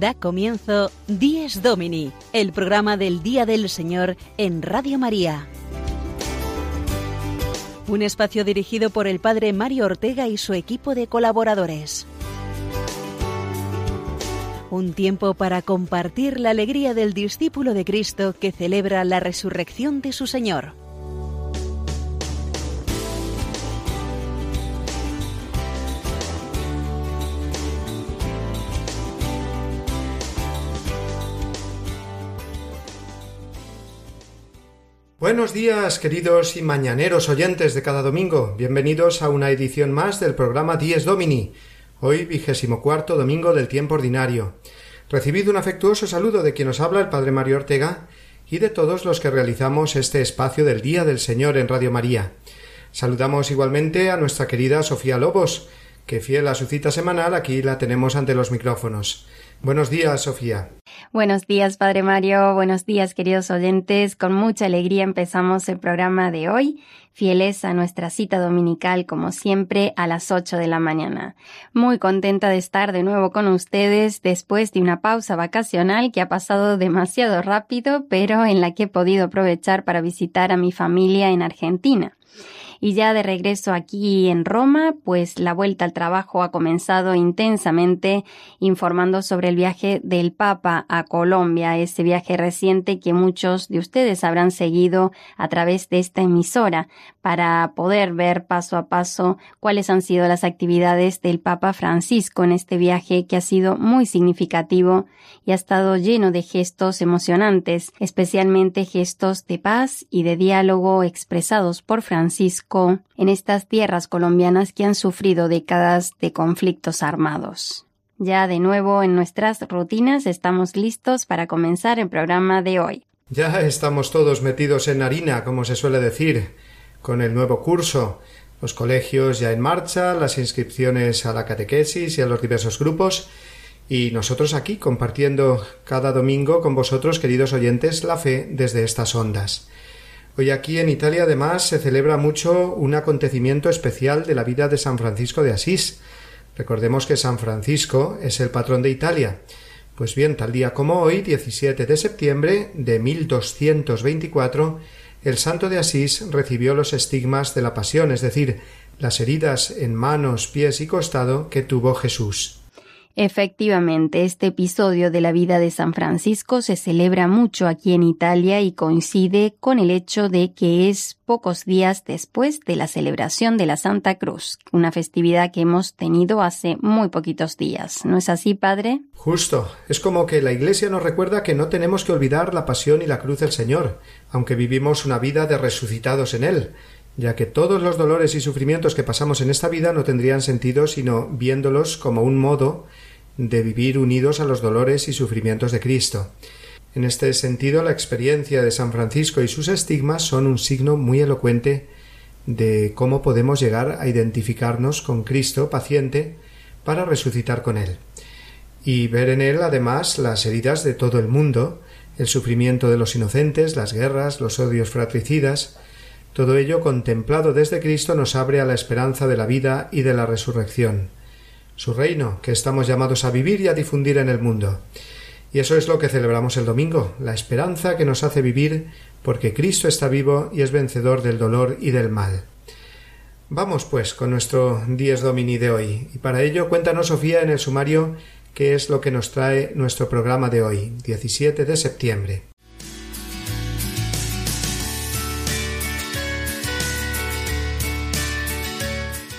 Da comienzo Dies Domini, el programa del Día del Señor en Radio María. Un espacio dirigido por el Padre Mario Ortega y su equipo de colaboradores. Un tiempo para compartir la alegría del discípulo de Cristo que celebra la resurrección de su Señor. Buenos días, queridos y mañaneros oyentes de cada domingo. Bienvenidos a una edición más del programa Dies Domini, hoy vigésimo cuarto domingo del tiempo ordinario. Recibid un afectuoso saludo de quien os habla el Padre Mario Ortega y de todos los que realizamos este espacio del Día del Señor en Radio María. Saludamos igualmente a nuestra querida Sofía Lobos, que fiel a su cita semanal aquí la tenemos ante los micrófonos. Buenos días, Sofía. Buenos días, Padre Mario. Buenos días, queridos oyentes. Con mucha alegría empezamos el programa de hoy, fieles a nuestra cita dominical, como siempre, a las 8 de la mañana. Muy contenta de estar de nuevo con ustedes después de una pausa vacacional que ha pasado demasiado rápido, pero en la que he podido aprovechar para visitar a mi familia en Argentina. Y ya de regreso aquí en Roma, pues la vuelta al trabajo ha comenzado intensamente informando sobre el viaje del Papa a Colombia, ese viaje reciente que muchos de ustedes habrán seguido a través de esta emisora para poder ver paso a paso cuáles han sido las actividades del Papa Francisco en este viaje que ha sido muy significativo y ha estado lleno de gestos emocionantes, especialmente gestos de paz y de diálogo expresados por Francisco en estas tierras colombianas que han sufrido décadas de conflictos armados. Ya de nuevo en nuestras rutinas estamos listos para comenzar el programa de hoy. Ya estamos todos metidos en harina, como se suele decir, con el nuevo curso, los colegios ya en marcha, las inscripciones a la catequesis y a los diversos grupos, y nosotros aquí compartiendo cada domingo con vosotros, queridos oyentes, la fe desde estas ondas. Hoy aquí en Italia además se celebra mucho un acontecimiento especial de la vida de San Francisco de Asís. Recordemos que San Francisco es el patrón de Italia. Pues bien, tal día como hoy, 17 de septiembre de 1224, el santo de Asís recibió los estigmas de la pasión, es decir, las heridas en manos, pies y costado que tuvo Jesús. Efectivamente, este episodio de la vida de San Francisco se celebra mucho aquí en Italia y coincide con el hecho de que es pocos días después de la celebración de la Santa Cruz, una festividad que hemos tenido hace muy poquitos días. ¿No es así, Padre? Justo. Es como que la Iglesia nos recuerda que no tenemos que olvidar la pasión y la cruz del Señor, aunque vivimos una vida de resucitados en Él ya que todos los dolores y sufrimientos que pasamos en esta vida no tendrían sentido sino viéndolos como un modo de vivir unidos a los dolores y sufrimientos de Cristo. En este sentido, la experiencia de San Francisco y sus estigmas son un signo muy elocuente de cómo podemos llegar a identificarnos con Cristo paciente para resucitar con Él, y ver en Él además las heridas de todo el mundo, el sufrimiento de los inocentes, las guerras, los odios fratricidas, todo ello contemplado desde Cristo nos abre a la esperanza de la vida y de la resurrección su reino, que estamos llamados a vivir y a difundir en el mundo. Y eso es lo que celebramos el domingo, la esperanza que nos hace vivir porque Cristo está vivo y es vencedor del dolor y del mal. Vamos pues con nuestro Dies Domini de hoy, y para ello cuéntanos Sofía en el sumario qué es lo que nos trae nuestro programa de hoy, 17 de septiembre.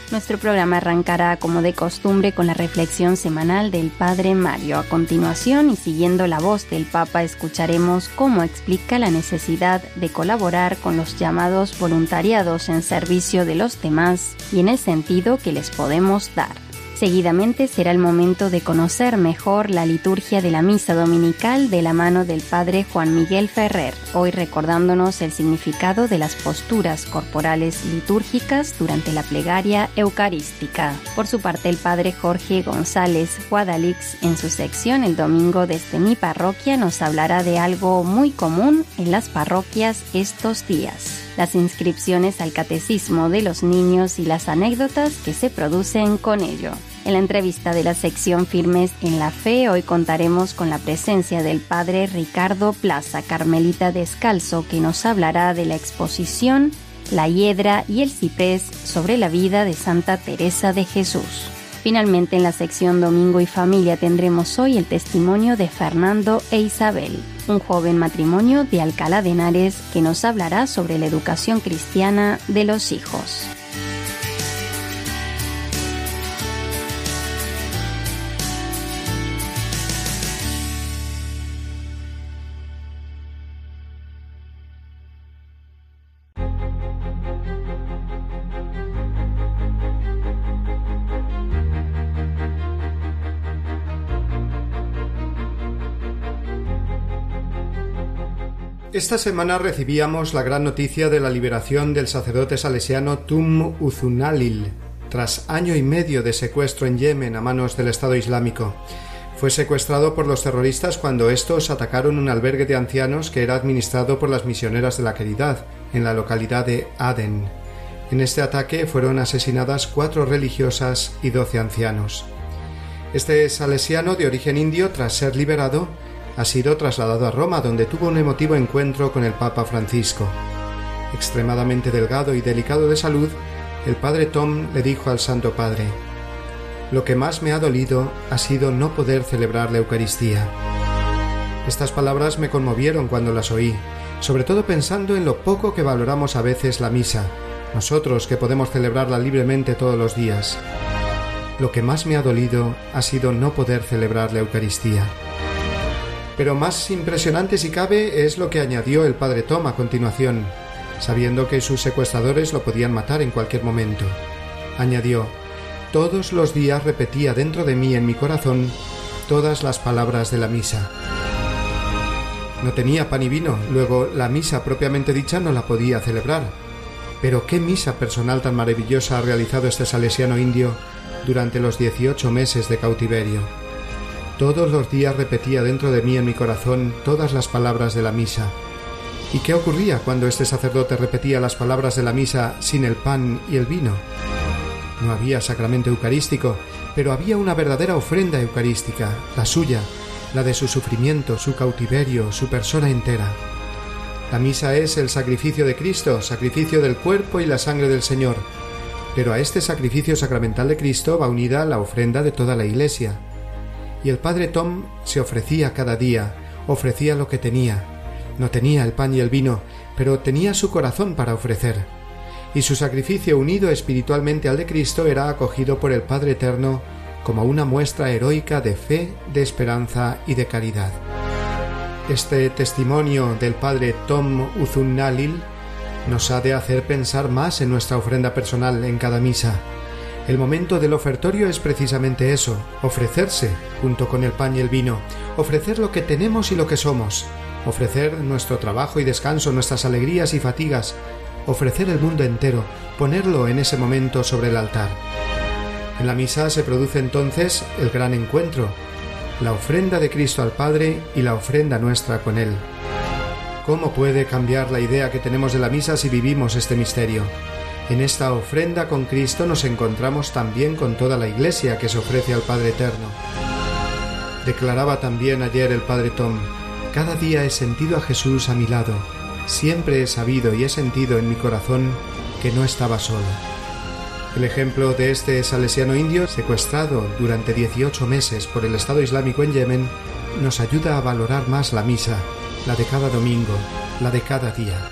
Nuestro programa arrancará como de costumbre con la reflexión semanal del Padre Mario. A continuación y siguiendo la voz del Papa escucharemos cómo explica la necesidad de colaborar con los llamados voluntariados en servicio de los demás y en el sentido que les podemos dar. Seguidamente será el momento de conocer mejor la liturgia de la misa dominical de la mano del Padre Juan Miguel Ferrer, hoy recordándonos el significado de las posturas corporales litúrgicas durante la plegaria eucarística. Por su parte, el Padre Jorge González Guadalix, en su sección El Domingo desde mi parroquia, nos hablará de algo muy común en las parroquias estos días las inscripciones al catecismo de los niños y las anécdotas que se producen con ello. En la entrevista de la sección Firmes en la Fe, hoy contaremos con la presencia del padre Ricardo Plaza, Carmelita Descalzo, que nos hablará de la exposición La Hiedra y el Ciprés sobre la vida de Santa Teresa de Jesús. Finalmente, en la sección Domingo y Familia tendremos hoy el testimonio de Fernando e Isabel, un joven matrimonio de Alcalá de Henares que nos hablará sobre la educación cristiana de los hijos. Esta semana recibíamos la gran noticia de la liberación del sacerdote salesiano Tum Uzunalil, tras año y medio de secuestro en Yemen a manos del Estado Islámico. Fue secuestrado por los terroristas cuando estos atacaron un albergue de ancianos que era administrado por las misioneras de la caridad, en la localidad de Aden. En este ataque fueron asesinadas cuatro religiosas y doce ancianos. Este salesiano de origen indio, tras ser liberado, ha sido trasladado a Roma, donde tuvo un emotivo encuentro con el Papa Francisco. Extremadamente delgado y delicado de salud, el padre Tom le dijo al Santo Padre, Lo que más me ha dolido ha sido no poder celebrar la Eucaristía. Estas palabras me conmovieron cuando las oí, sobre todo pensando en lo poco que valoramos a veces la misa, nosotros que podemos celebrarla libremente todos los días. Lo que más me ha dolido ha sido no poder celebrar la Eucaristía. Pero más impresionante si cabe es lo que añadió el padre Tom a continuación, sabiendo que sus secuestradores lo podían matar en cualquier momento. Añadió, todos los días repetía dentro de mí en mi corazón todas las palabras de la misa. No tenía pan y vino, luego la misa propiamente dicha no la podía celebrar. Pero qué misa personal tan maravillosa ha realizado este salesiano indio durante los dieciocho meses de cautiverio. Todos los días repetía dentro de mí en mi corazón todas las palabras de la misa. ¿Y qué ocurría cuando este sacerdote repetía las palabras de la misa sin el pan y el vino? No había sacramento eucarístico, pero había una verdadera ofrenda eucarística, la suya, la de su sufrimiento, su cautiverio, su persona entera. La misa es el sacrificio de Cristo, sacrificio del cuerpo y la sangre del Señor, pero a este sacrificio sacramental de Cristo va unida la ofrenda de toda la Iglesia y el padre Tom se ofrecía cada día, ofrecía lo que tenía. No tenía el pan y el vino, pero tenía su corazón para ofrecer. Y su sacrificio unido espiritualmente al de Cristo era acogido por el Padre Eterno como una muestra heroica de fe, de esperanza y de caridad. Este testimonio del Padre Tom Uzunnalil nos ha de hacer pensar más en nuestra ofrenda personal en cada misa el momento del ofertorio es precisamente eso, ofrecerse, junto con el pan y el vino, ofrecer lo que tenemos y lo que somos, ofrecer nuestro trabajo y descanso, nuestras alegrías y fatigas, ofrecer el mundo entero, ponerlo en ese momento sobre el altar. En la misa se produce entonces el gran encuentro, la ofrenda de Cristo al Padre y la ofrenda nuestra con Él. ¿Cómo puede cambiar la idea que tenemos de la misa si vivimos este misterio? En esta ofrenda con Cristo nos encontramos también con toda la Iglesia que se ofrece al Padre Eterno. Declaraba también ayer el Padre Tom, cada día he sentido a Jesús a mi lado, siempre he sabido y he sentido en mi corazón que no estaba solo. El ejemplo de este salesiano indio, secuestrado durante 18 meses por el Estado Islámico en Yemen, nos ayuda a valorar más la misa, la de cada domingo, la de cada día.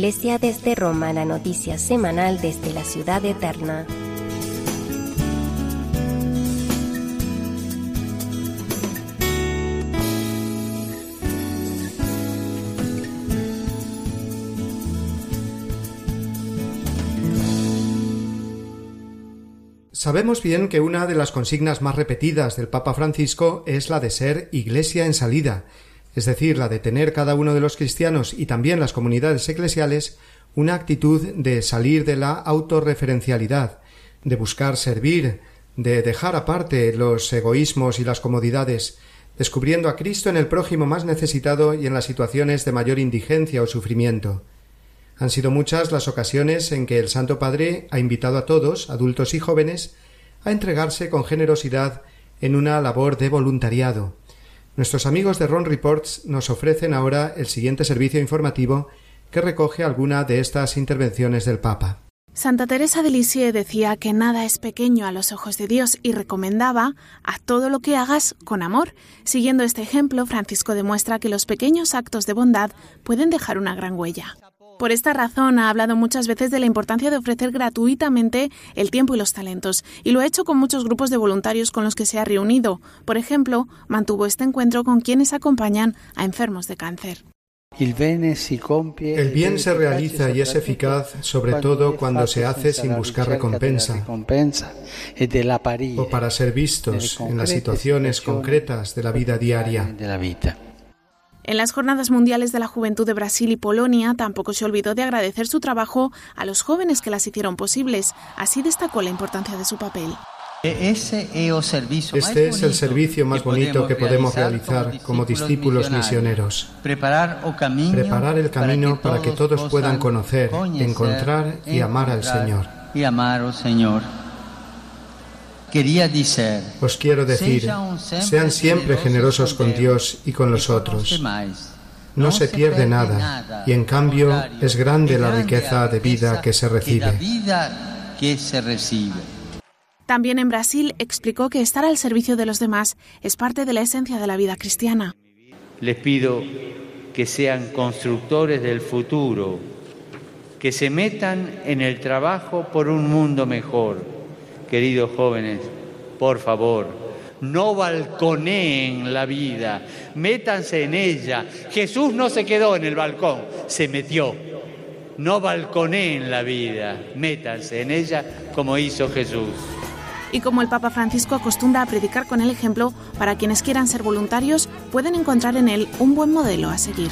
Iglesia desde Roma, la noticia semanal desde la ciudad eterna. Sabemos bien que una de las consignas más repetidas del Papa Francisco es la de ser Iglesia en salida, es decir, la de tener cada uno de los cristianos y también las comunidades eclesiales una actitud de salir de la autorreferencialidad, de buscar servir, de dejar aparte los egoísmos y las comodidades, descubriendo a Cristo en el prójimo más necesitado y en las situaciones de mayor indigencia o sufrimiento. Han sido muchas las ocasiones en que el Santo Padre ha invitado a todos, adultos y jóvenes, a entregarse con generosidad en una labor de voluntariado. Nuestros amigos de Ron Reports nos ofrecen ahora el siguiente servicio informativo que recoge alguna de estas intervenciones del Papa. Santa Teresa de Lisieux decía que nada es pequeño a los ojos de Dios y recomendaba a todo lo que hagas con amor. Siguiendo este ejemplo, Francisco demuestra que los pequeños actos de bondad pueden dejar una gran huella. Por esta razón ha hablado muchas veces de la importancia de ofrecer gratuitamente el tiempo y los talentos, y lo ha hecho con muchos grupos de voluntarios con los que se ha reunido. Por ejemplo, mantuvo este encuentro con quienes acompañan a enfermos de cáncer. El bien se realiza y es eficaz sobre todo cuando se hace sin buscar recompensa o para ser vistos en las situaciones concretas de la vida diaria. En las Jornadas Mundiales de la Juventud de Brasil y Polonia tampoco se olvidó de agradecer su trabajo a los jóvenes que las hicieron posibles. Así destacó la importancia de su papel. Este es el servicio más bonito que podemos realizar como discípulos misioneros. Preparar el camino para que todos puedan conocer, encontrar y amar al Señor. Os quiero decir, sean siempre generosos con Dios y con los otros. No se pierde nada y en cambio es grande la riqueza de vida que se recibe. También en Brasil explicó que estar al servicio de los demás es parte de la esencia de la vida cristiana. Les pido que sean constructores del futuro, que se metan en el trabajo por un mundo mejor Queridos jóvenes, por favor, no balconeen la vida, métanse en ella. Jesús no se quedó en el balcón, se metió. No balconeen la vida, métanse en ella como hizo Jesús. Y como el Papa Francisco acostumbra a predicar con el ejemplo, para quienes quieran ser voluntarios, pueden encontrar en él un buen modelo a seguir.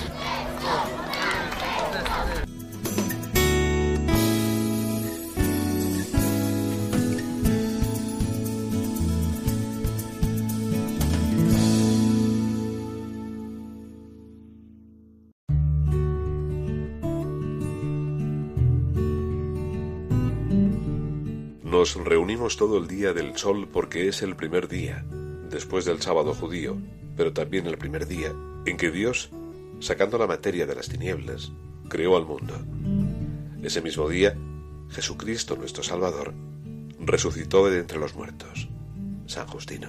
Nos reunimos todo el día del sol porque es el primer día, después del sábado judío, pero también el primer día en que Dios, sacando la materia de las tinieblas, creó al mundo. Ese mismo día, Jesucristo nuestro Salvador resucitó de entre los muertos. San Justino.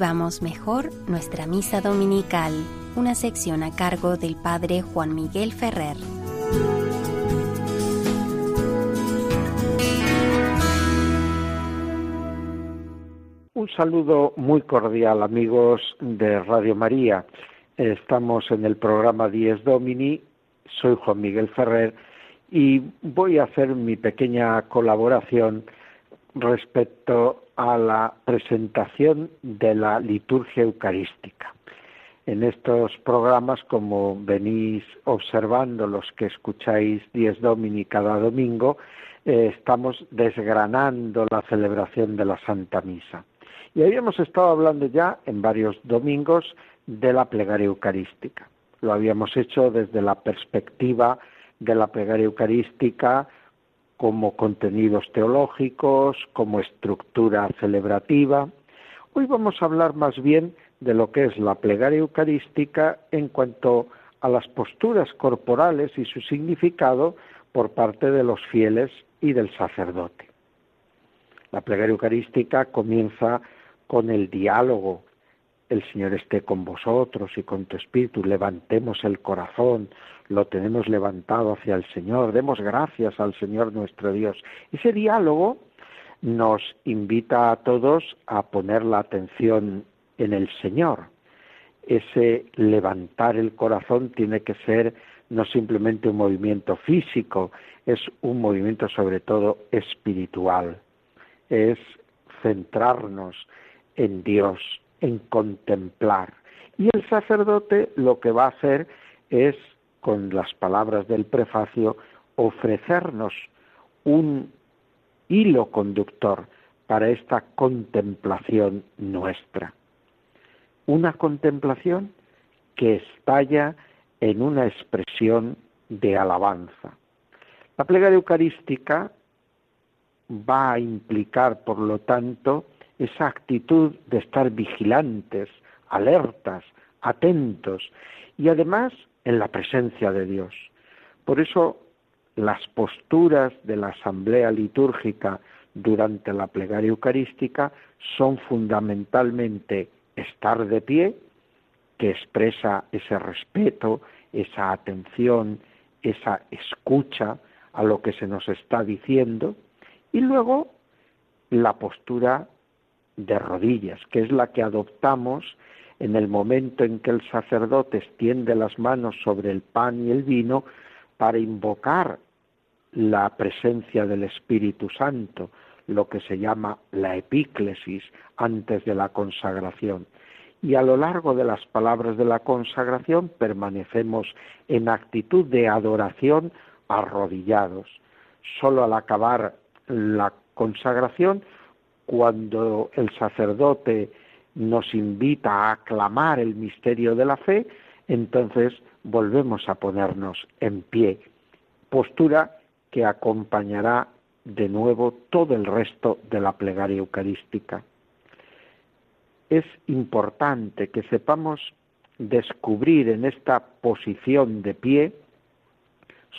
Vivamos mejor nuestra misa dominical, una sección a cargo del Padre Juan Miguel Ferrer. Un saludo muy cordial amigos de Radio María. Estamos en el programa Dies Domini, soy Juan Miguel Ferrer y voy a hacer mi pequeña colaboración respecto a la presentación de la liturgia eucarística. En estos programas, como venís observando los que escucháis Dies Domini cada domingo, eh, estamos desgranando la celebración de la Santa Misa. Y habíamos estado hablando ya en varios domingos de la plegaria eucarística. Lo habíamos hecho desde la perspectiva de la plegaria eucarística como contenidos teológicos, como estructura celebrativa. Hoy vamos a hablar más bien de lo que es la plegaria eucarística en cuanto a las posturas corporales y su significado por parte de los fieles y del sacerdote. La plegaria eucarística comienza con el diálogo. El Señor esté con vosotros y con tu espíritu. Levantemos el corazón, lo tenemos levantado hacia el Señor. Demos gracias al Señor nuestro Dios. Ese diálogo nos invita a todos a poner la atención en el Señor. Ese levantar el corazón tiene que ser no simplemente un movimiento físico, es un movimiento sobre todo espiritual. Es centrarnos en Dios, en contemplar. Y el sacerdote lo que va a hacer es, con las palabras del prefacio, ofrecernos un hilo conductor para esta contemplación nuestra. Una contemplación que estalla en una expresión de alabanza. La plegaria eucarística va a implicar, por lo tanto, esa actitud de estar vigilantes, alertas, atentos y además en la presencia de Dios. Por eso las posturas de la asamblea litúrgica durante la plegaria eucarística son fundamentalmente estar de pie, que expresa ese respeto, esa atención, esa escucha a lo que se nos está diciendo, y luego la postura de rodillas, que es la que adoptamos en el momento en que el sacerdote extiende las manos sobre el pan y el vino para invocar la presencia del Espíritu Santo, lo que se llama la epíclesis antes de la consagración. Y a lo largo de las palabras de la consagración permanecemos en actitud de adoración arrodillados. Solo al acabar la consagración cuando el sacerdote nos invita a aclamar el misterio de la fe, entonces volvemos a ponernos en pie, postura que acompañará de nuevo todo el resto de la plegaria eucarística. Es importante que sepamos descubrir en esta posición de pie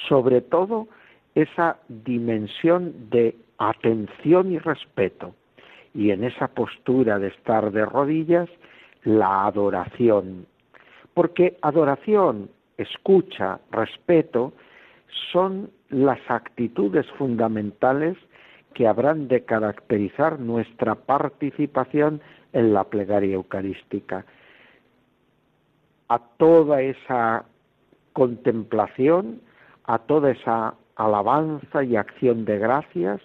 sobre todo esa dimensión de atención y respeto y en esa postura de estar de rodillas, la adoración. Porque adoración, escucha, respeto, son las actitudes fundamentales que habrán de caracterizar nuestra participación en la plegaria eucarística. A toda esa contemplación, a toda esa alabanza y acción de gracias,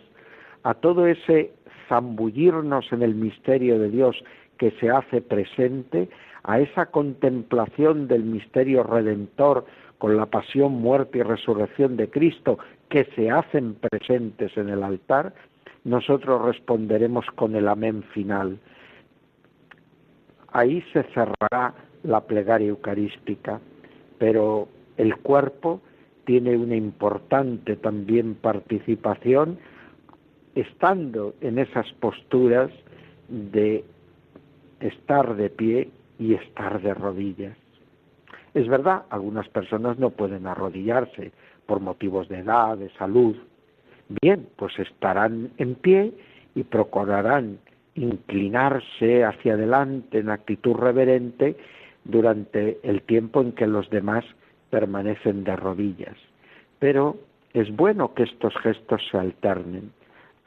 a todo ese zambullirnos en el misterio de Dios que se hace presente, a esa contemplación del misterio redentor con la pasión, muerte y resurrección de Cristo que se hacen presentes en el altar, nosotros responderemos con el amén final. Ahí se cerrará la plegaria eucarística, pero el cuerpo tiene una importante también participación estando en esas posturas de estar de pie y estar de rodillas. Es verdad, algunas personas no pueden arrodillarse por motivos de edad, de salud. Bien, pues estarán en pie y procurarán inclinarse hacia adelante en actitud reverente durante el tiempo en que los demás permanecen de rodillas. Pero es bueno que estos gestos se alternen.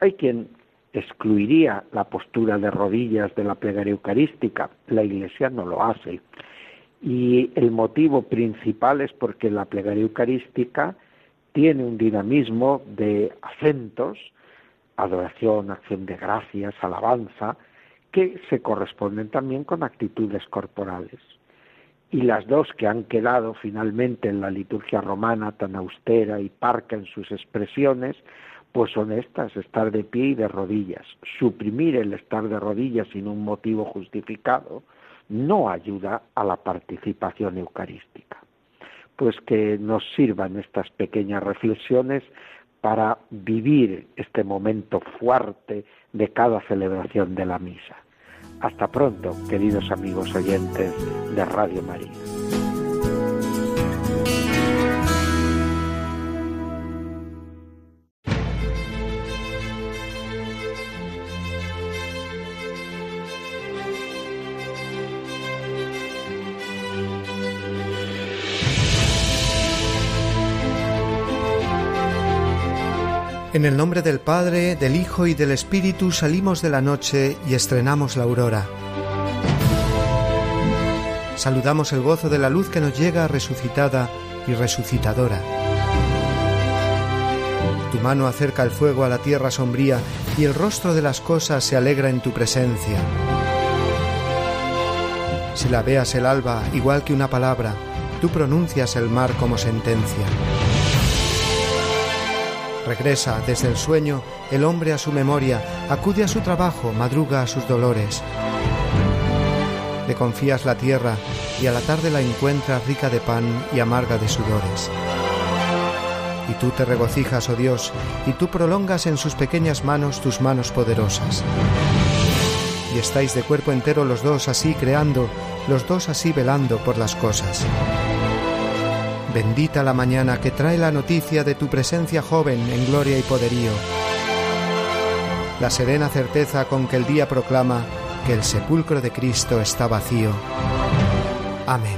Hay quien excluiría la postura de rodillas de la plegaria eucarística, la Iglesia no lo hace. Y el motivo principal es porque la plegaria eucarística tiene un dinamismo de acentos, adoración, acción de gracias, alabanza, que se corresponden también con actitudes corporales y las dos que han quedado finalmente en la liturgia romana tan austera y parca en sus expresiones, pues son estas, estar de pie y de rodillas. Suprimir el estar de rodillas sin un motivo justificado no ayuda a la participación eucarística. Pues que nos sirvan estas pequeñas reflexiones para vivir este momento fuerte de cada celebración de la misa. Hasta pronto, queridos amigos oyentes de Radio María. En el nombre del Padre, del Hijo y del Espíritu salimos de la noche y estrenamos la aurora. Saludamos el gozo de la luz que nos llega resucitada y resucitadora. Tu mano acerca el fuego a la tierra sombría y el rostro de las cosas se alegra en tu presencia. Si la veas el alba igual que una palabra, tú pronuncias el mar como sentencia. Regresa desde el sueño el hombre a su memoria, acude a su trabajo, madruga a sus dolores. Le confías la tierra y a la tarde la encuentras rica de pan y amarga de sudores. Y tú te regocijas, oh Dios, y tú prolongas en sus pequeñas manos tus manos poderosas. Y estáis de cuerpo entero los dos así creando, los dos así velando por las cosas. Bendita la mañana que trae la noticia de tu presencia joven en gloria y poderío. La serena certeza con que el día proclama que el sepulcro de Cristo está vacío. Amén.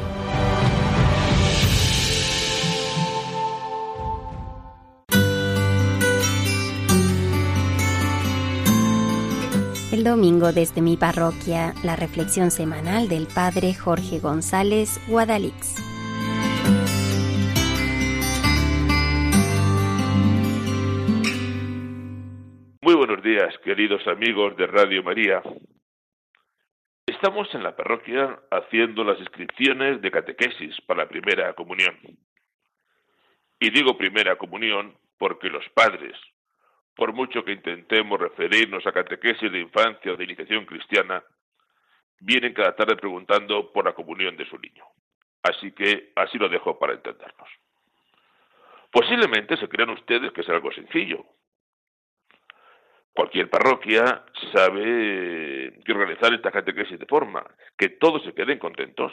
El domingo desde mi parroquia, la reflexión semanal del Padre Jorge González Guadalix. Días, queridos amigos de Radio María. Estamos en la parroquia haciendo las inscripciones de catequesis para la primera comunión. Y digo primera comunión porque los padres, por mucho que intentemos referirnos a catequesis de infancia o de iniciación cristiana, vienen cada tarde preguntando por la comunión de su niño. Así que así lo dejo para entendernos. Posiblemente se crean ustedes que es algo sencillo, Cualquier parroquia sabe que organizar esta catequesis de forma que todos se queden contentos,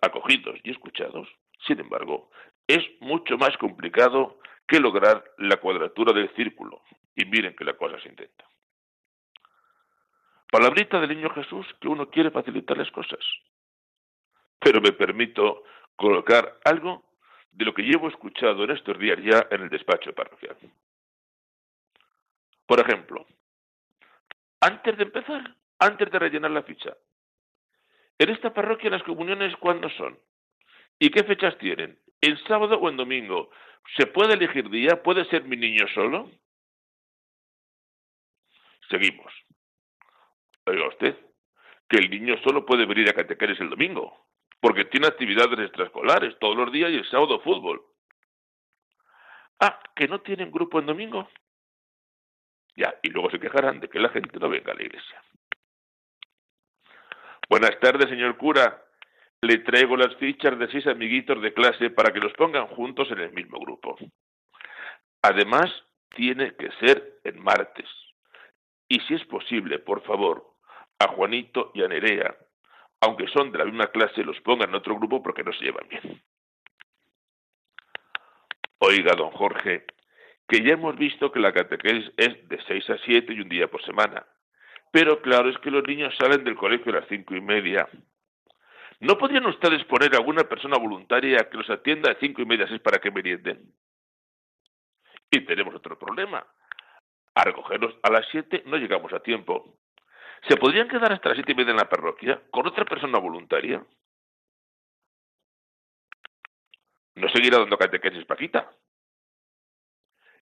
acogidos y escuchados. Sin embargo, es mucho más complicado que lograr la cuadratura del círculo. Y miren que la cosa se intenta. Palabrita del niño Jesús que uno quiere facilitar las cosas. Pero me permito colocar algo de lo que llevo escuchado en estos días ya en el despacho parroquial. Por ejemplo, antes de empezar, antes de rellenar la ficha, en esta parroquia las comuniones cuándo son y qué fechas tienen, ¿En sábado o en domingo. ¿Se puede elegir día? ¿Puede ser mi niño solo? Seguimos. Oiga usted, que el niño solo puede venir a catequeres el domingo, porque tiene actividades extraescolares todos los días y el sábado fútbol. Ah, que no tienen grupo en domingo. Ya, y luego se quejarán de que la gente no venga a la iglesia. Buenas tardes, señor cura. Le traigo las fichas de seis amiguitos de clase para que los pongan juntos en el mismo grupo. Además, tiene que ser en martes. Y si es posible, por favor, a Juanito y a Nerea, aunque son de la misma clase, los pongan en otro grupo porque no se llevan bien. Oiga, don Jorge, que ya hemos visto que la catequesis es de 6 a 7 y un día por semana. Pero claro, es que los niños salen del colegio a las cinco y media. ¿No podrían ustedes poner a alguna persona voluntaria que los atienda a cinco y media seis para que merienden? Y tenemos otro problema. A recogerlos a las siete no llegamos a tiempo. ¿Se podrían quedar hasta las siete y media en la parroquia con otra persona voluntaria? No seguirá dando catequesis Paquita.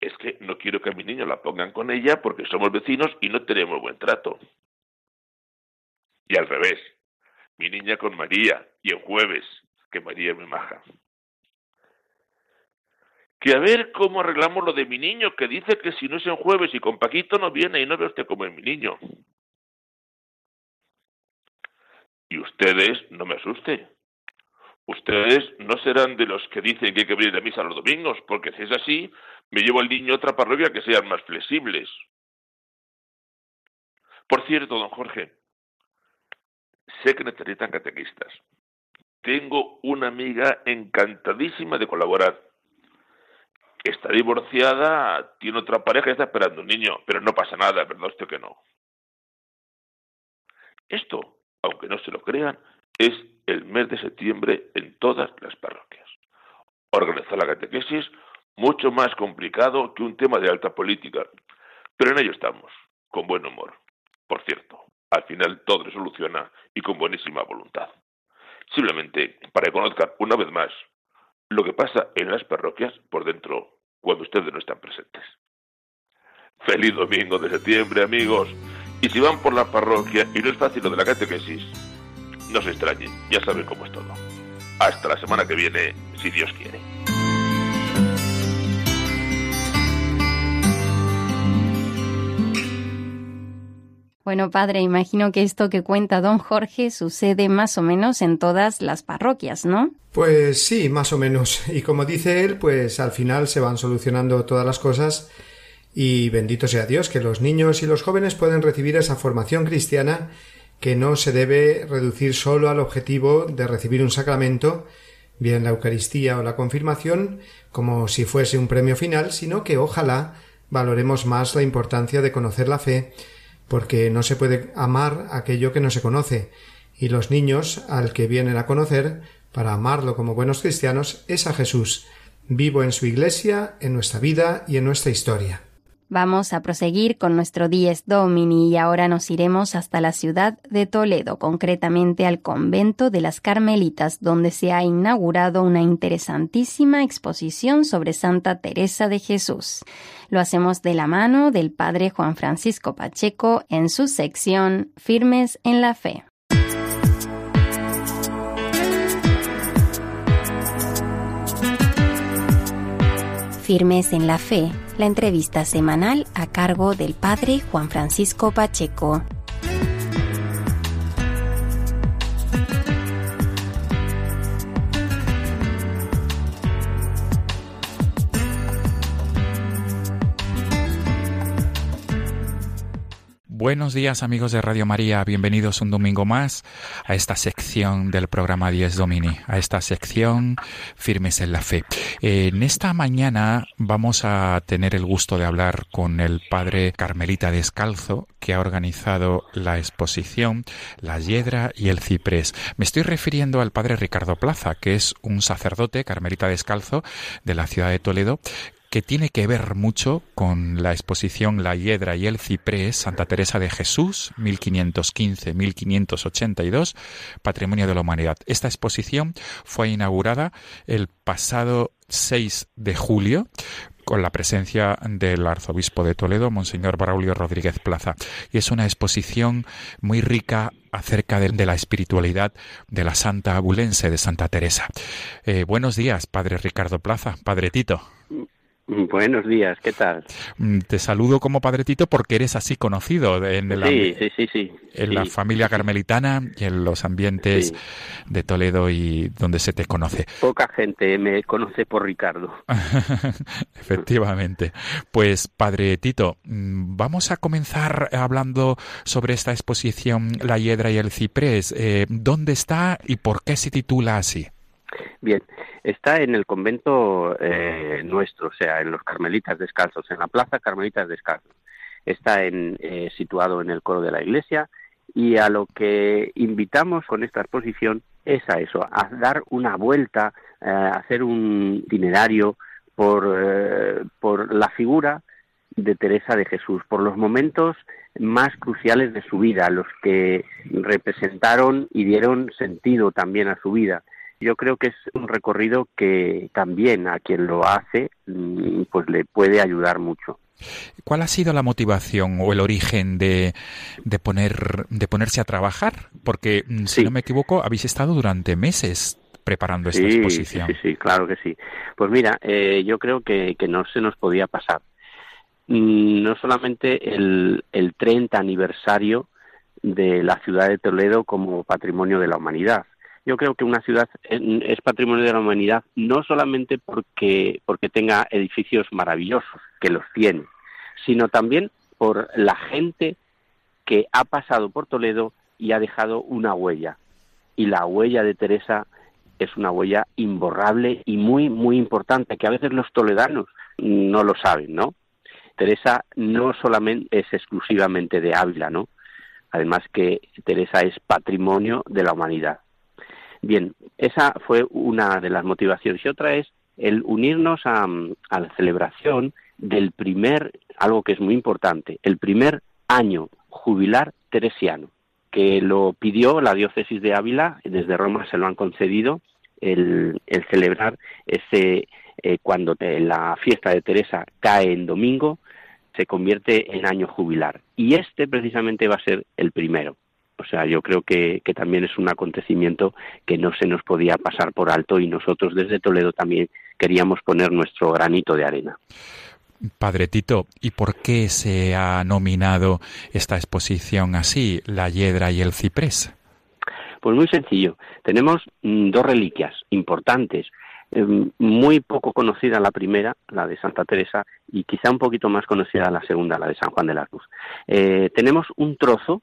Es que no quiero que a mi niño la pongan con ella porque somos vecinos y no tenemos buen trato. Y al revés, mi niña con María y en jueves, que María me maja. Que a ver cómo arreglamos lo de mi niño, que dice que si no es en jueves y con Paquito no viene y no ve usted como es mi niño. Y ustedes, no me asuste, ustedes no serán de los que dicen que hay que venir a misa los domingos, porque si es así, me llevo al niño a otra parroquia que sean más flexibles. Por cierto, don Jorge, sé que necesitan catequistas. Tengo una amiga encantadísima de colaborar. Está divorciada, tiene otra pareja y está esperando un niño, pero no pasa nada, ¿verdad usted que no? Esto aunque no se lo crean, es el mes de septiembre en todas las parroquias. Organizar la catequesis, mucho más complicado que un tema de alta política, pero en ello estamos, con buen humor. Por cierto, al final todo se soluciona y con buenísima voluntad. Simplemente para que conozcan una vez más lo que pasa en las parroquias por dentro cuando ustedes no están presentes. Feliz domingo de septiembre, amigos. Y si van por la parroquia y no es fácil lo de la catequesis, no se extrañen, ya saben cómo es todo. Hasta la semana que viene, si Dios quiere. Bueno, padre, imagino que esto que cuenta don Jorge sucede más o menos en todas las parroquias, ¿no? Pues sí, más o menos. Y como dice él, pues al final se van solucionando todas las cosas y bendito sea Dios que los niños y los jóvenes pueden recibir esa formación cristiana que no se debe reducir solo al objetivo de recibir un sacramento, bien la Eucaristía o la confirmación, como si fuese un premio final, sino que ojalá valoremos más la importancia de conocer la fe, porque no se puede amar aquello que no se conoce, y los niños al que vienen a conocer, para amarlo como buenos cristianos, es a Jesús, vivo en su iglesia, en nuestra vida y en nuestra historia. Vamos a proseguir con nuestro Dies Domini y ahora nos iremos hasta la ciudad de Toledo, concretamente al convento de las Carmelitas, donde se ha inaugurado una interesantísima exposición sobre Santa Teresa de Jesús. Lo hacemos de la mano del padre Juan Francisco Pacheco en su sección Firmes en la Fe. Firmes en la Fe la entrevista semanal a cargo del padre Juan Francisco Pacheco. Buenos días amigos de Radio María, bienvenidos un domingo más a esta sección del programa 10 Domini, a esta sección Firmes en la Fe. En esta mañana vamos a tener el gusto de hablar con el padre Carmelita Descalzo, que ha organizado la exposición La Hiedra y el Ciprés. Me estoy refiriendo al padre Ricardo Plaza, que es un sacerdote Carmelita Descalzo de la ciudad de Toledo, que tiene que ver mucho con la exposición La Hiedra y el Ciprés, Santa Teresa de Jesús, 1515-1582, Patrimonio de la Humanidad. Esta exposición fue inaugurada el pasado 6 de julio con la presencia del arzobispo de Toledo, Monseñor Braulio Rodríguez Plaza. Y es una exposición muy rica acerca de, la espiritualidad de la Santa Abulense de Santa Teresa. Eh, buenos días, Padre Ricardo Plaza, Padre Tito. Buenos días, ¿qué tal? Mm, te saludo como Padre Tito porque eres así conocido en, la, en la familia carmelitana y en los ambientes de Toledo y donde se te conoce. Poca gente me conoce por Ricardo. Efectivamente. Pues Padre Tito, mm, vamos a comenzar hablando sobre esta exposición La Hiedra y el Ciprés. Eh, ¿Dónde está y por qué se titula así? Bien, está en el convento eh, nuestro, o sea, en los Carmelitas Descalzos, en la Plaza Carmelitas Descalzos. está en, eh, situado en el coro de la iglesia y a lo que invitamos con esta exposición es a eso, a dar una vuelta, eh, a hacer un itinerario por, eh, por la figura de Teresa de Jesús, por los momentos más cruciales de su vida, los que representaron y dieron sentido también a su vida. Yo creo que es un recorrido que también a quien lo hace mm, pues le puede ayudar mucho. ¿Cuál ha sido la motivación o el origen de, de, poner, de ponerse a trabajar? Porque, mm, si no me equivoco, habéis estado durante meses preparando esta exposición. Sí, sí, claro que sí. Pues mira, eh, yo creo que, que, no se nos podía pasar. Mm, no solamente el, el 30 aniversario de la ciudad de Toledo como patrimonio de la humanidad. Yo creo que una ciudad es patrimonio de la humanidad no solamente porque, porque tenga edificios maravillosos, que los tiene, sino también por la gente que ha pasado por Toledo y ha dejado una huella. Y la huella de Teresa es una huella imborrable y muy, muy importante, que a veces los toledanos no lo saben, ¿no? Teresa no solamente es exclusivamente de Ávila, ¿no? Además que Teresa es patrimonio de la humanidad. Bien, esa fue una de las motivaciones y otra es el unirnos a, la celebración del primer, algo que es muy importante, el primer año jubilar teresiano, que lo pidió la diócesis de Ávila, desde Roma se lo han concedido, el, el celebrar ese, eh, cuando la fiesta de Teresa cae en domingo, se convierte en año jubilar. Y este precisamente va a ser el primero. O sea, yo creo que, que, también es un acontecimiento que no se nos podía pasar por alto y nosotros desde Toledo también queríamos poner nuestro granito de arena. Padre Tito, ¿y por qué se ha nominado esta exposición así, la hiedra y el ciprés? Pues muy sencillo. Tenemos mm, dos reliquias importantes Em, muy poco conocida la primera, la de Santa Teresa, y quizá un poquito más conocida la segunda, la de San Juan de la Cruz. Eh, tenemos un trozo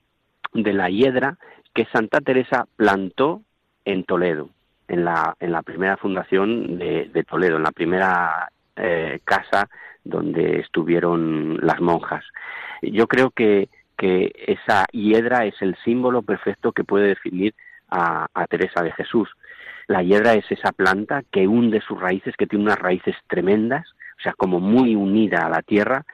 de la hiedra que Santa Teresa plantó en Toledo, en la, en la primera fundación de, Toledo, en la primera eh, casa donde estuvieron las monjas. Yo creo que, que esa hiedra es el símbolo perfecto que puede definir a Teresa de Jesús. La hiedra es esa planta que hunde sus raíces, que tiene unas raíces tremendas, o sea, como muy unida a la tierra,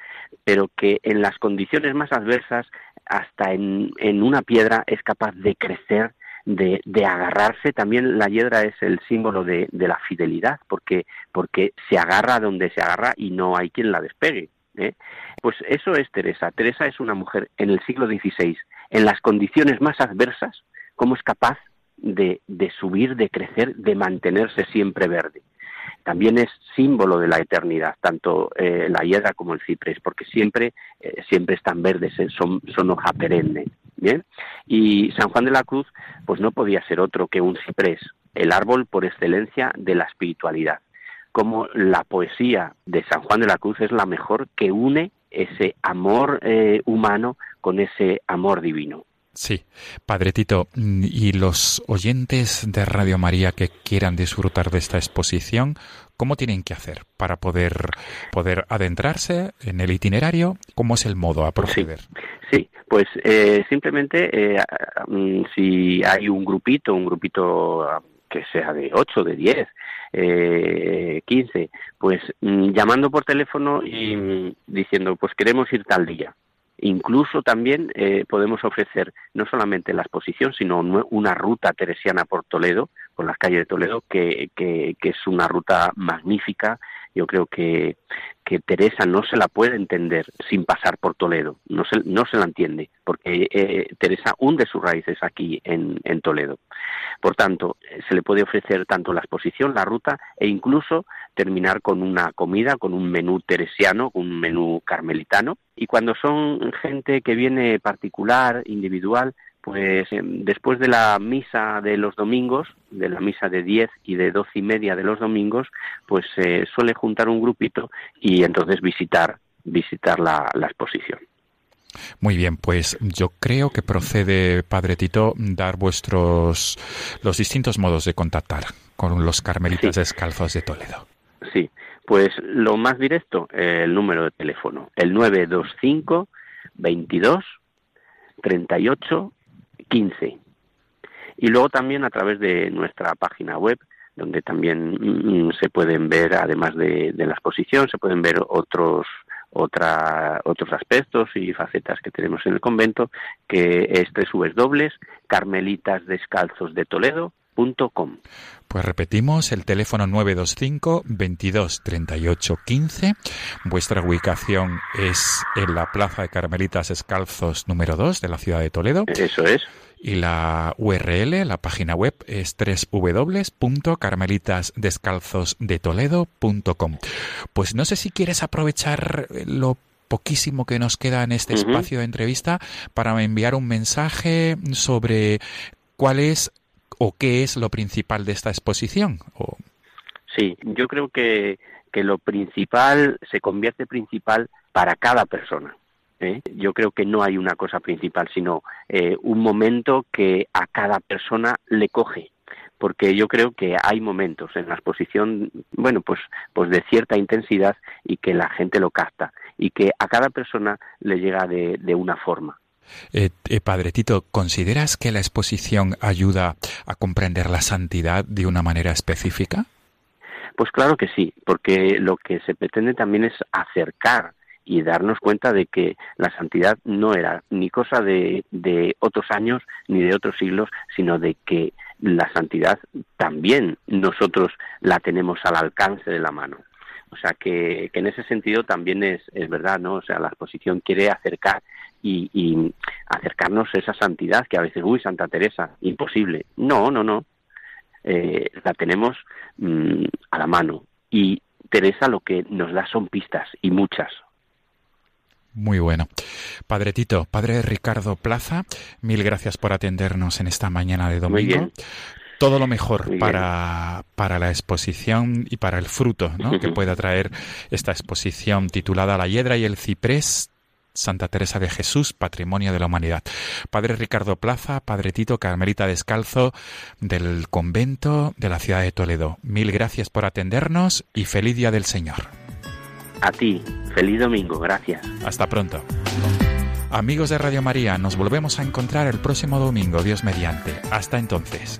pero que en las condiciones más adversas, hasta en, una piedra, es capaz de crecer, de, agarrarse. También la hiedra es el símbolo de, la fidelidad, porque, porque se agarra donde se agarra y no hay quien la despegue. ¿eh? Pues eso es Teresa. Teresa es una mujer en el siglo XVI, en las condiciones más adversas, cómo es capaz de, de subir, de crecer, de mantenerse siempre verde. También es símbolo de la eternidad, tanto eh, la hiedra como el ciprés, porque siempre, eh, siempre están verdes, eh, son, son hoja perenne. ¿bien? Y San Juan de la Cruz, pues no podía ser otro que un ciprés, el árbol por excelencia de la espiritualidad. Como la poesía de San Juan de la Cruz es la mejor que une ese amor humano con ese amor divino. Sí, Padre Tito, y los oyentes de Radio María que quieran disfrutar de esta exposición, ¿cómo tienen que hacer para poder, poder adentrarse en el itinerario? ¿Cómo es el modo a proceder? Sí, pues eh, simplemente eh, mm, si hay un grupito, un grupito que sea de 8, de 10, eh, 15, pues mm, llamando por teléfono y mm, diciendo, pues queremos ir tal día Incluso también eh, podemos ofrecer no solamente la exposición, sino una ruta teresiana por Toledo, por las calles de Toledo, que, que, es una ruta magnífica. Yo creo que, que, Teresa no se la puede entender sin pasar por Toledo, no se, no se la entiende, porque eh, Teresa hunde sus raíces aquí en, en Toledo. Por tanto, se le puede ofrecer tanto la exposición, la ruta, e incluso terminar con una comida, con un menú teresiano, un menú carmelitano. Y cuando son gente que viene particular, individual, pues eh, después de la misa de los domingos, de la misa de 10 y de doce y media de los domingos, pues se suele juntar un grupito y entonces visitar, visitar la, la exposición. Muy bien, pues yo creo que procede, Padre Tito, dar vuestros los distintos modos de contactar con los carmelitas descalzos de Toledo. Sí, pues lo más directo, el número de teléfono, el 925 22 38 15. Y luego también a través de nuestra página web, donde también mm, se pueden ver, además de, la exposición, se pueden ver otros otra, otros aspectos y facetas que tenemos en el convento, que es Pues repetimos el teléfono 925 22 38 15. Vuestra ubicación es en la Plaza de Carmelitas Descalzos número 2 de la ciudad de Toledo. Eso es. Y la URL, la página web es www.carmelitasdescalzosdetoledo.com. Pues no sé si quieres aprovechar lo poquísimo que nos queda en este espacio de entrevista para enviar un mensaje sobre cuál es o qué es lo principal de esta exposición. Sí, yo creo que, que lo principal se convierte principal para cada persona. ¿eh? Yo creo que no hay una cosa principal, sino eh, un momento que a cada persona le coge porque yo creo que hay momentos en la exposición, bueno, pues, pues de cierta intensidad y que la gente lo capta y que a cada persona le llega de, de una forma. Eh, eh, padre Tito, ¿consideras que la exposición ayuda a comprender la santidad de una manera específica? Pues claro que sí, porque lo que se pretende también es acercar y darnos cuenta de que la santidad no era ni cosa de, otros años ni de otros siglos, sino de que la santidad también nosotros la tenemos al alcance de la mano. O sea que, en ese sentido también es, es, verdad, ¿no? O sea, la exposición quiere acercar y, y, acercarnos a esa santidad que a veces, uy, Santa Teresa, imposible. No, no, no. Eh, la tenemos mm, a la mano. Y Teresa lo que nos da son pistas y muchas. Muy bueno. Padre Tito, Padre Ricardo Plaza, mil gracias por atendernos en esta mañana de domingo. Todo lo mejor para, para, la exposición y para el fruto ¿no? que pueda traer esta exposición titulada La Hiedra y el Ciprés Santa Teresa de Jesús, Patrimonio de la Humanidad. Padre Ricardo Plaza, Padre Tito Carmelita Descalzo del convento de la ciudad de Toledo. Mil gracias por atendernos y feliz Día del Señor. A ti, feliz domingo, gracias. Hasta pronto. Amigos de Radio María, nos volvemos a encontrar el próximo domingo, Dios mediante. Hasta entonces.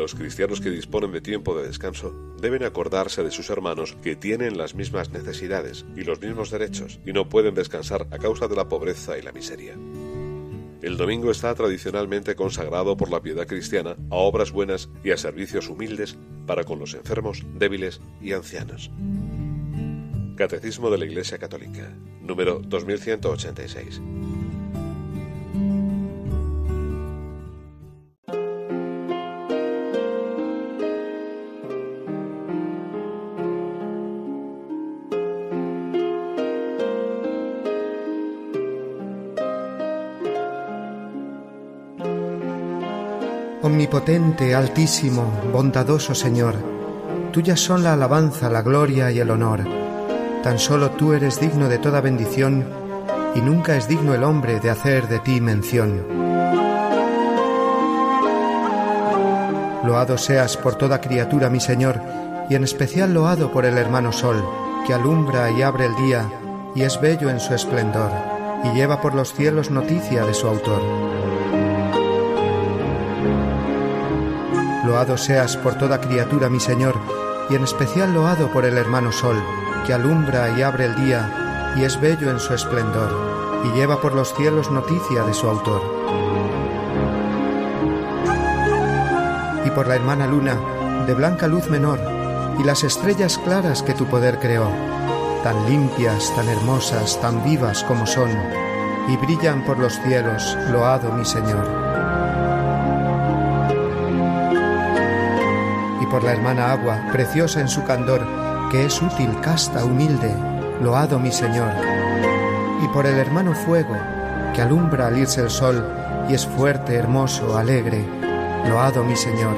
Los cristianos que disponen de tiempo de descanso deben acordarse de sus hermanos que tienen las mismas necesidades y los mismos derechos y no pueden descansar a causa de la pobreza y la miseria. El domingo está tradicionalmente consagrado por la piedad cristiana a obras buenas y a servicios humildes para con los enfermos, débiles y ancianos. Catecismo de la Iglesia Católica, número 2186. Omnipotente, altísimo, bondadoso Señor, tuyas son la alabanza, la gloria y el honor. Tan solo tú eres digno de toda bendición, y nunca es digno el hombre de hacer de ti mención. Loado seas por toda criatura, mi Señor, y en especial loado por el hermano Sol, que alumbra y abre el día, y es bello en su esplendor, y lleva por los cielos noticia de su autor. Loado seas por toda criatura, mi Señor, y en especial loado por el hermano Sol, que alumbra y abre el día, y es bello en su esplendor, y lleva por los cielos noticia de su autor. Y por la hermana Luna, de blanca luz menor, y las estrellas claras que tu poder creó, tan limpias, tan hermosas, tan vivas como son, y brillan por los cielos, loado mi Señor. Por la hermana agua, preciosa en su candor, que es útil, casta, humilde, loado mi Señor. Y por el hermano fuego, que alumbra al irse el sol, y es fuerte, hermoso, alegre, loado mi Señor.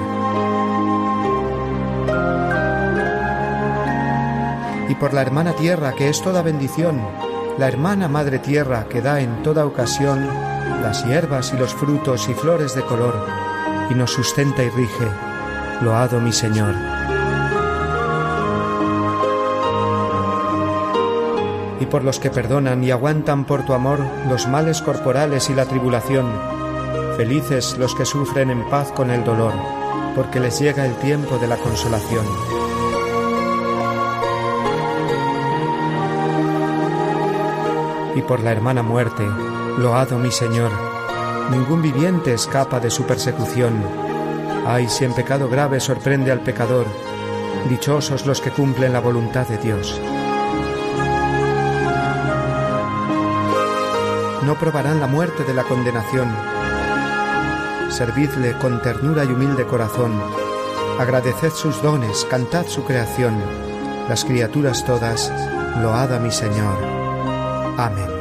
Y por la hermana tierra, que es toda bendición, la hermana madre tierra, que da en toda ocasión las hierbas y los frutos y flores de color, y nos sustenta y rige, loado mi Señor. Y por los que perdonan y aguantan por tu amor los males corporales y la tribulación, felices los que sufren en paz con el dolor, porque les llega el tiempo de la consolación. Y por la hermana muerte, loado mi Señor, ningún viviente escapa de su persecución Ay, si en pecado grave sorprende al pecador, dichosos los que cumplen la voluntad de Dios. No probarán la muerte de la condenación. Servidle con ternura y humilde corazón. Agradeced sus dones, cantad su creación. Las criaturas todas, load a mi Señor. Amén.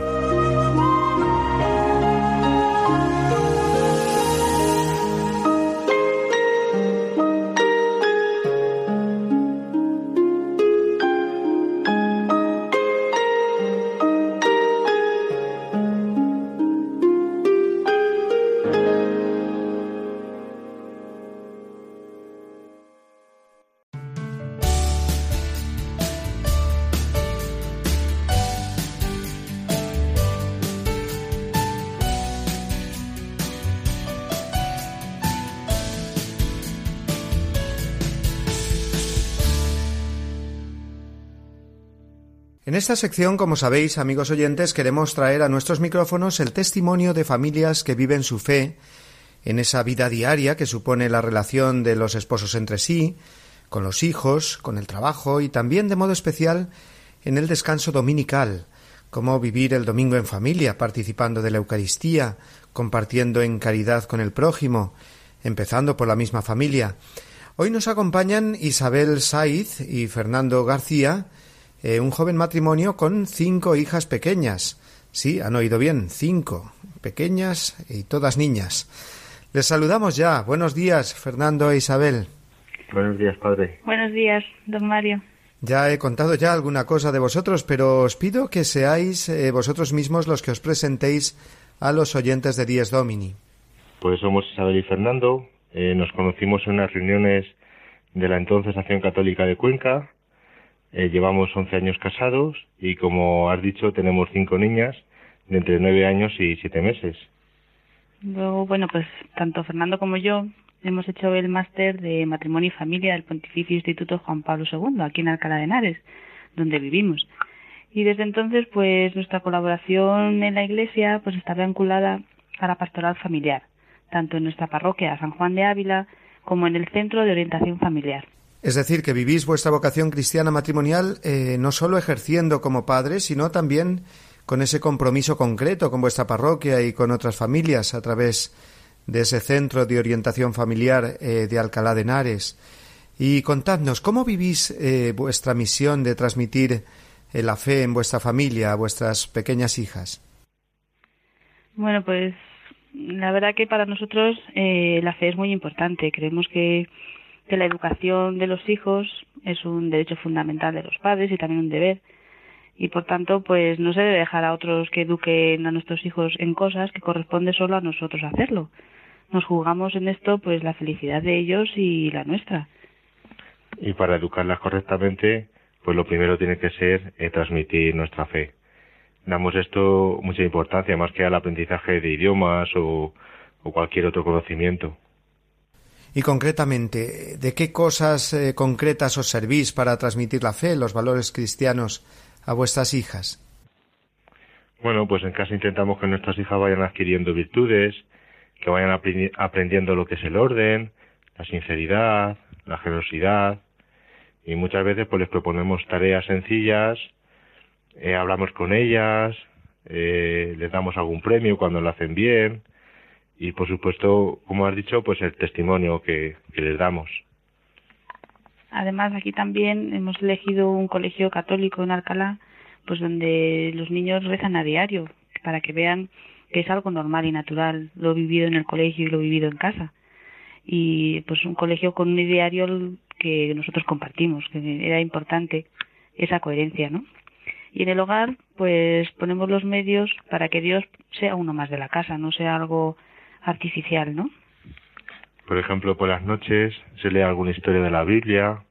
Esta sección, como sabéis, amigos oyentes, queremos traer a nuestros micrófonos el testimonio de familias que viven su fe en esa vida diaria que supone la relación de los esposos entre sí, con los hijos, con el trabajo y también de modo especial en el descanso dominical, cómo vivir el domingo en familia, participando de la Eucaristía, compartiendo en caridad con el prójimo, empezando por la misma familia. Hoy nos acompañan Isabel Saiz y Fernando García, eh, un joven matrimonio con cinco hijas pequeñas. Sí, han oído bien, cinco, pequeñas y todas niñas. Les saludamos ya. Buenos días, Fernando e Isabel. Buenos días, padre. Buenos días, don Mario. Ya he contado ya alguna cosa de vosotros, pero os pido que seáis eh, vosotros mismos los que os presentéis a los oyentes de Dies Domini. Pues somos Isabel y Fernando. Eh, nos conocimos en unas reuniones de la entonces Acción Católica de Cuenca eh, llevamos 11 años casados y, como has dicho, tenemos cinco niñas de entre 9 años y 7 meses. Luego, bueno, pues tanto Fernando como yo hemos hecho el máster de matrimonio y familia del Pontificio Instituto Juan Pablo II, aquí en Alcalá de Henares, donde vivimos. Y desde entonces, pues nuestra colaboración en la Iglesia pues está vinculada a la pastoral familiar, tanto en nuestra parroquia San Juan de Ávila como en el Centro de Orientación Familiar. Es decir, que vivís vuestra vocación cristiana matrimonial eh, no solo ejerciendo como padres, sino también con ese compromiso concreto con vuestra parroquia y con otras familias a través de ese centro de orientación familiar eh, de Alcalá de Henares. Y contadnos, ¿cómo vivís eh, vuestra misión de transmitir la fe en vuestra familia a vuestras pequeñas hijas? Bueno, pues la verdad que para nosotros la fe es muy importante. Creemos que que la educación de los hijos es un derecho fundamental de los padres y también un deber y por tanto pues no se debe dejar a otros que eduquen a nuestros hijos en cosas que corresponde solo a nosotros hacerlo. Nos jugamos en esto pues la felicidad de ellos y la nuestra. Y para educarlas correctamente pues lo primero tiene que ser eh, transmitir nuestra fe. Damos esto mucha importancia más que al aprendizaje de idiomas o cualquier otro conocimiento. Y concretamente, ¿de qué cosas eh, concretas os servís para transmitir la fe, los valores cristianos a vuestras hijas? Bueno, pues en casa intentamos que nuestras hijas vayan adquiriendo virtudes, que vayan aprendiendo lo que es el orden, la sinceridad, la generosidad, y muchas veces pues les proponemos tareas sencillas, eh, hablamos con ellas, eh, les damos algún premio cuando lo hacen bien, y por supuesto, como has dicho, pues el testimonio que, les damos. Además, aquí también hemos elegido un colegio católico en Alcalá, pues donde los niños rezan a diario, para que vean que es algo normal y natural, lo vivido en el colegio y lo vivido en casa. Y pues un colegio con un diario que nosotros compartimos, que era importante esa coherencia, ¿no? Y en el hogar, pues ponemos los medios para que Dios sea uno más de la casa, no sea algo artificial, ¿no? Por ejemplo, por las noches se lee alguna historia de la Biblia,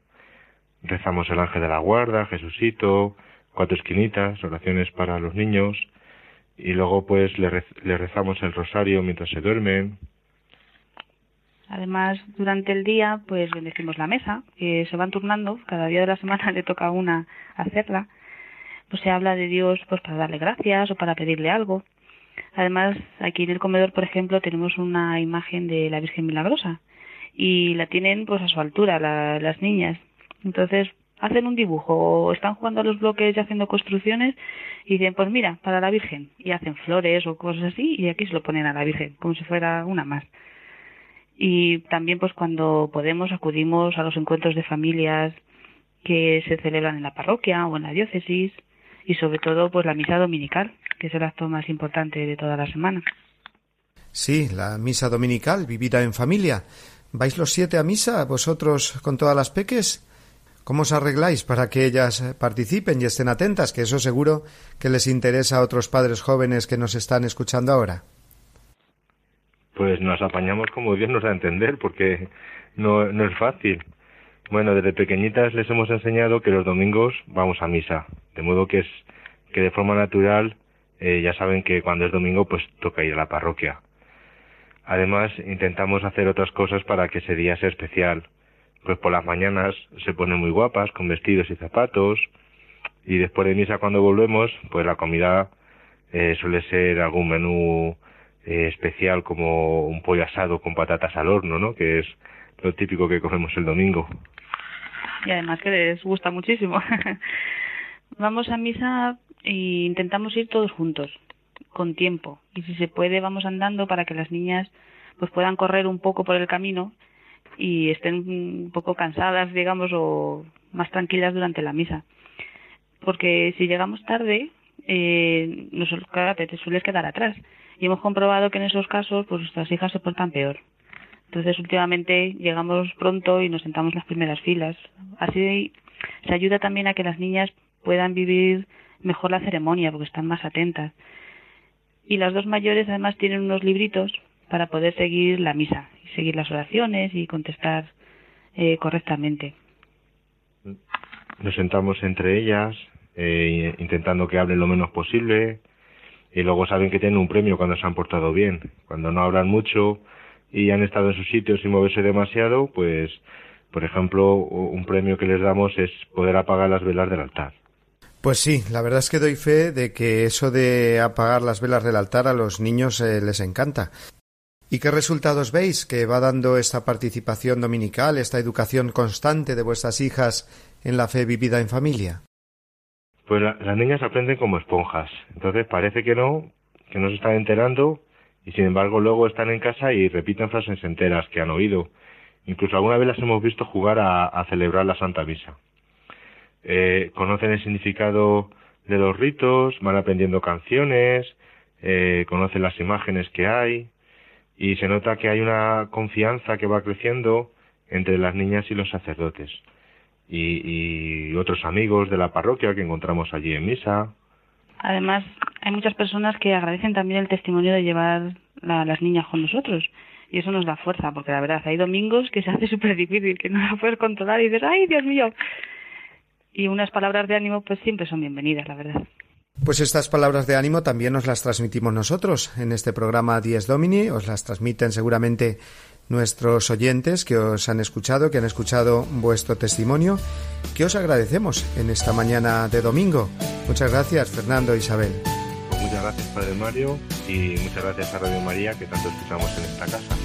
rezamos el ángel de la guarda, Jesucito, cuatro esquinitas, oraciones para los niños, y luego pues le, rezamos el rosario mientras se duermen. Además, durante el día, pues bendecimos la mesa, que se van turnando, cada día de la semana le toca a una hacerla. Pues se habla de Dios pues para darle gracias o para pedirle algo. Además, aquí en el comedor, por ejemplo, tenemos una imagen de la Virgen Milagrosa y la tienen pues a su altura las niñas. Entonces, hacen un dibujo o están jugando a los bloques y haciendo construcciones y dicen, pues mira, para la Virgen. Y hacen flores o cosas así y aquí se lo ponen a la Virgen, como si fuera una más. Y también pues cuando podemos acudimos a los encuentros de familias que se celebran en la parroquia o en la diócesis y sobre todo pues la misa dominical, que es el acto más importante de toda la semana. Sí, la misa dominical vivida en familia. ¿Vais los siete a misa vosotros con todas las peques? ¿Cómo os arregláis para que ellas participen y estén atentas? Que eso seguro que les interesa a otros padres jóvenes que nos están escuchando ahora. Pues nos apañamos como Dios nos da a entender, porque no, no es fácil. Bueno, desde pequeñitas les hemos enseñado que los domingos vamos a misa, de modo que es que de forma natural eh, ya saben que cuando es domingo pues toca ir a la parroquia. Además intentamos hacer otras cosas para que ese día sea especial. Pues por las mañanas se ponen muy guapas con vestidos y zapatos y después de misa cuando volvemos pues la comida eh, suele ser algún menú eh, especial como un pollo asado con patatas al horno, ¿no? Que es lo típico que comemos el domingo y además que les gusta muchísimo. vamos a misa e intentamos ir todos juntos, con tiempo. Y si se puede, vamos andando para que las niñas pues puedan correr un poco por el camino y estén un poco cansadas, digamos, o más tranquilas durante la misa. Porque si llegamos tarde, eh, nos, te sueles quedar atrás. Y hemos comprobado que en esos casos, pues nuestras hijas se portan peor. Entonces, últimamente llegamos pronto y nos sentamos en las primeras filas. Así se ayuda también a que las niñas puedan vivir mejor la ceremonia porque están más atentas. Y las dos mayores además tienen unos libritos para poder seguir la misa y seguir las oraciones y contestar eh, correctamente. Nos sentamos entre ellas, eh, intentando que hablen lo menos posible, y luego saben que tienen un premio cuando se han portado bien. Cuando no hablan mucho, y han estado en sus sitios sin moverse demasiado, pues, por ejemplo, un premio que les damos es poder apagar las velas del altar. Pues sí, la verdad es que doy fe de que eso de apagar las velas del altar a los niños eh, les encanta. ¿Y qué resultados veis que va dando esta participación dominical, esta educación constante de vuestras hijas en la fe vivida en familia? Pues las niñas aprenden como esponjas. Entonces parece que no, que no se están enterando, y sin embargo luego están en casa y repiten frases enteras que han oído. Incluso alguna vez las hemos visto jugar a, celebrar la Santa Misa. Eh, conocen el significado de los ritos, van aprendiendo canciones, eh, conocen las imágenes que hay y se nota que hay una confianza que va creciendo entre las niñas y los sacerdotes y, y otros amigos de la parroquia que encontramos allí en misa. Además, hay muchas personas que agradecen también el testimonio de llevar a las niñas con nosotros. Y eso nos da fuerza, porque la verdad, hay domingos que se hace súper difícil, que no la puedes controlar y dices, ¡ay, Dios mío! Y unas palabras de ánimo, pues siempre son bienvenidas, la verdad. Pues estas palabras de ánimo también nos las transmitimos nosotros en este programa Dies Domini, os las transmiten seguramente nuestros oyentes que os han escuchado, que han escuchado vuestro testimonio, que os agradecemos en esta mañana de domingo. Muchas gracias, Fernando e Isabel. Muchas gracias, Padre Mario, y muchas gracias a Radio María, que tanto escuchamos en esta casa.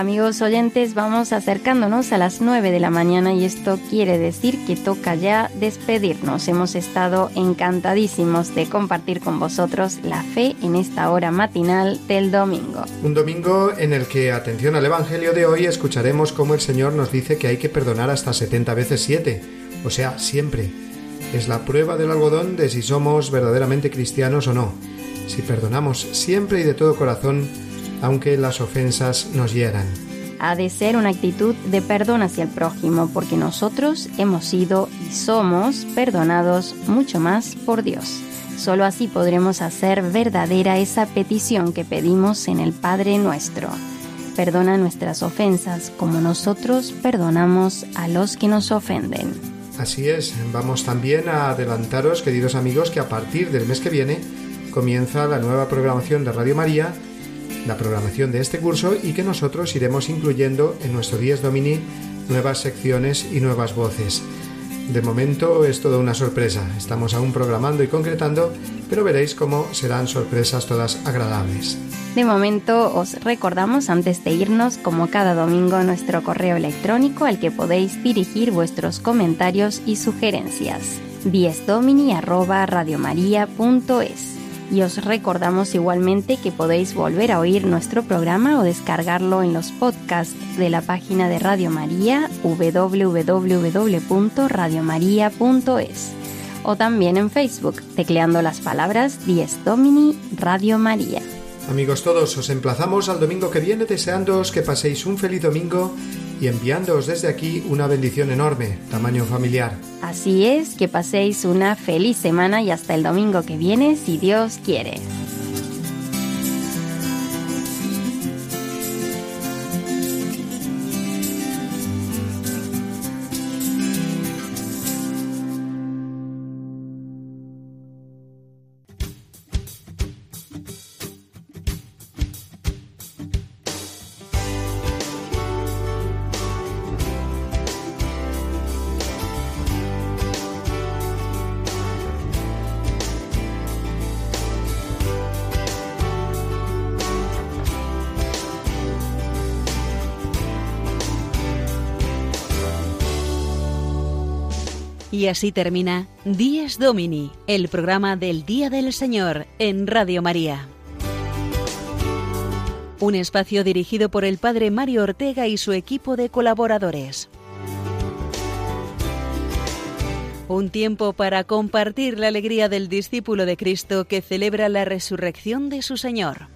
Amigos oyentes, vamos acercándonos a las 9 de la mañana y esto quiere decir que toca ya despedirnos. Hemos estado encantadísimos de compartir con vosotros la fe en esta hora matinal del domingo. Un domingo en el que, atención al Evangelio de hoy, escucharemos cómo el Señor nos dice que hay que perdonar hasta 70 veces 7, o sea, siempre. Es la prueba del algodón de si somos verdaderamente cristianos o no. Si perdonamos siempre y de todo corazón, aunque las ofensas nos hieran. Ha de ser una actitud de perdón hacia el prójimo, porque nosotros hemos sido y somos perdonados mucho más por Dios. Solo así podremos hacer verdadera esa petición que pedimos en el Padre nuestro. Perdona nuestras ofensas como nosotros perdonamos a los que nos ofenden. Así es, vamos también a adelantaros, queridos amigos, que a partir del mes que viene comienza la nueva programación de Radio María la programación de este curso y que nosotros iremos incluyendo en nuestro 10 Domini nuevas secciones y nuevas voces. De momento es toda una sorpresa, estamos aún programando y concretando, pero veréis cómo serán sorpresas todas agradables. De momento os recordamos antes de irnos como cada domingo nuestro correo electrónico al que podéis dirigir vuestros comentarios y sugerencias. diesdomini@radiomaria.es y os recordamos igualmente que podéis volver a oír nuestro programa o descargarlo en los podcasts de la página de Radio María www.radiomaria.es o también en Facebook tecleando las palabras Dies Domini Radio María. Amigos todos, os emplazamos al domingo que viene deseándoos que paséis un feliz domingo y enviándoos desde aquí una bendición enorme, tamaño familiar. Así es, que paséis una feliz semana y hasta el domingo que viene, si Dios quiere. Así termina Dies Domini, el programa del Día del Señor en Radio María. Un espacio dirigido por el Padre Mario Ortega y su equipo de colaboradores. Un tiempo para compartir la alegría del discípulo de Cristo que celebra la resurrección de su Señor.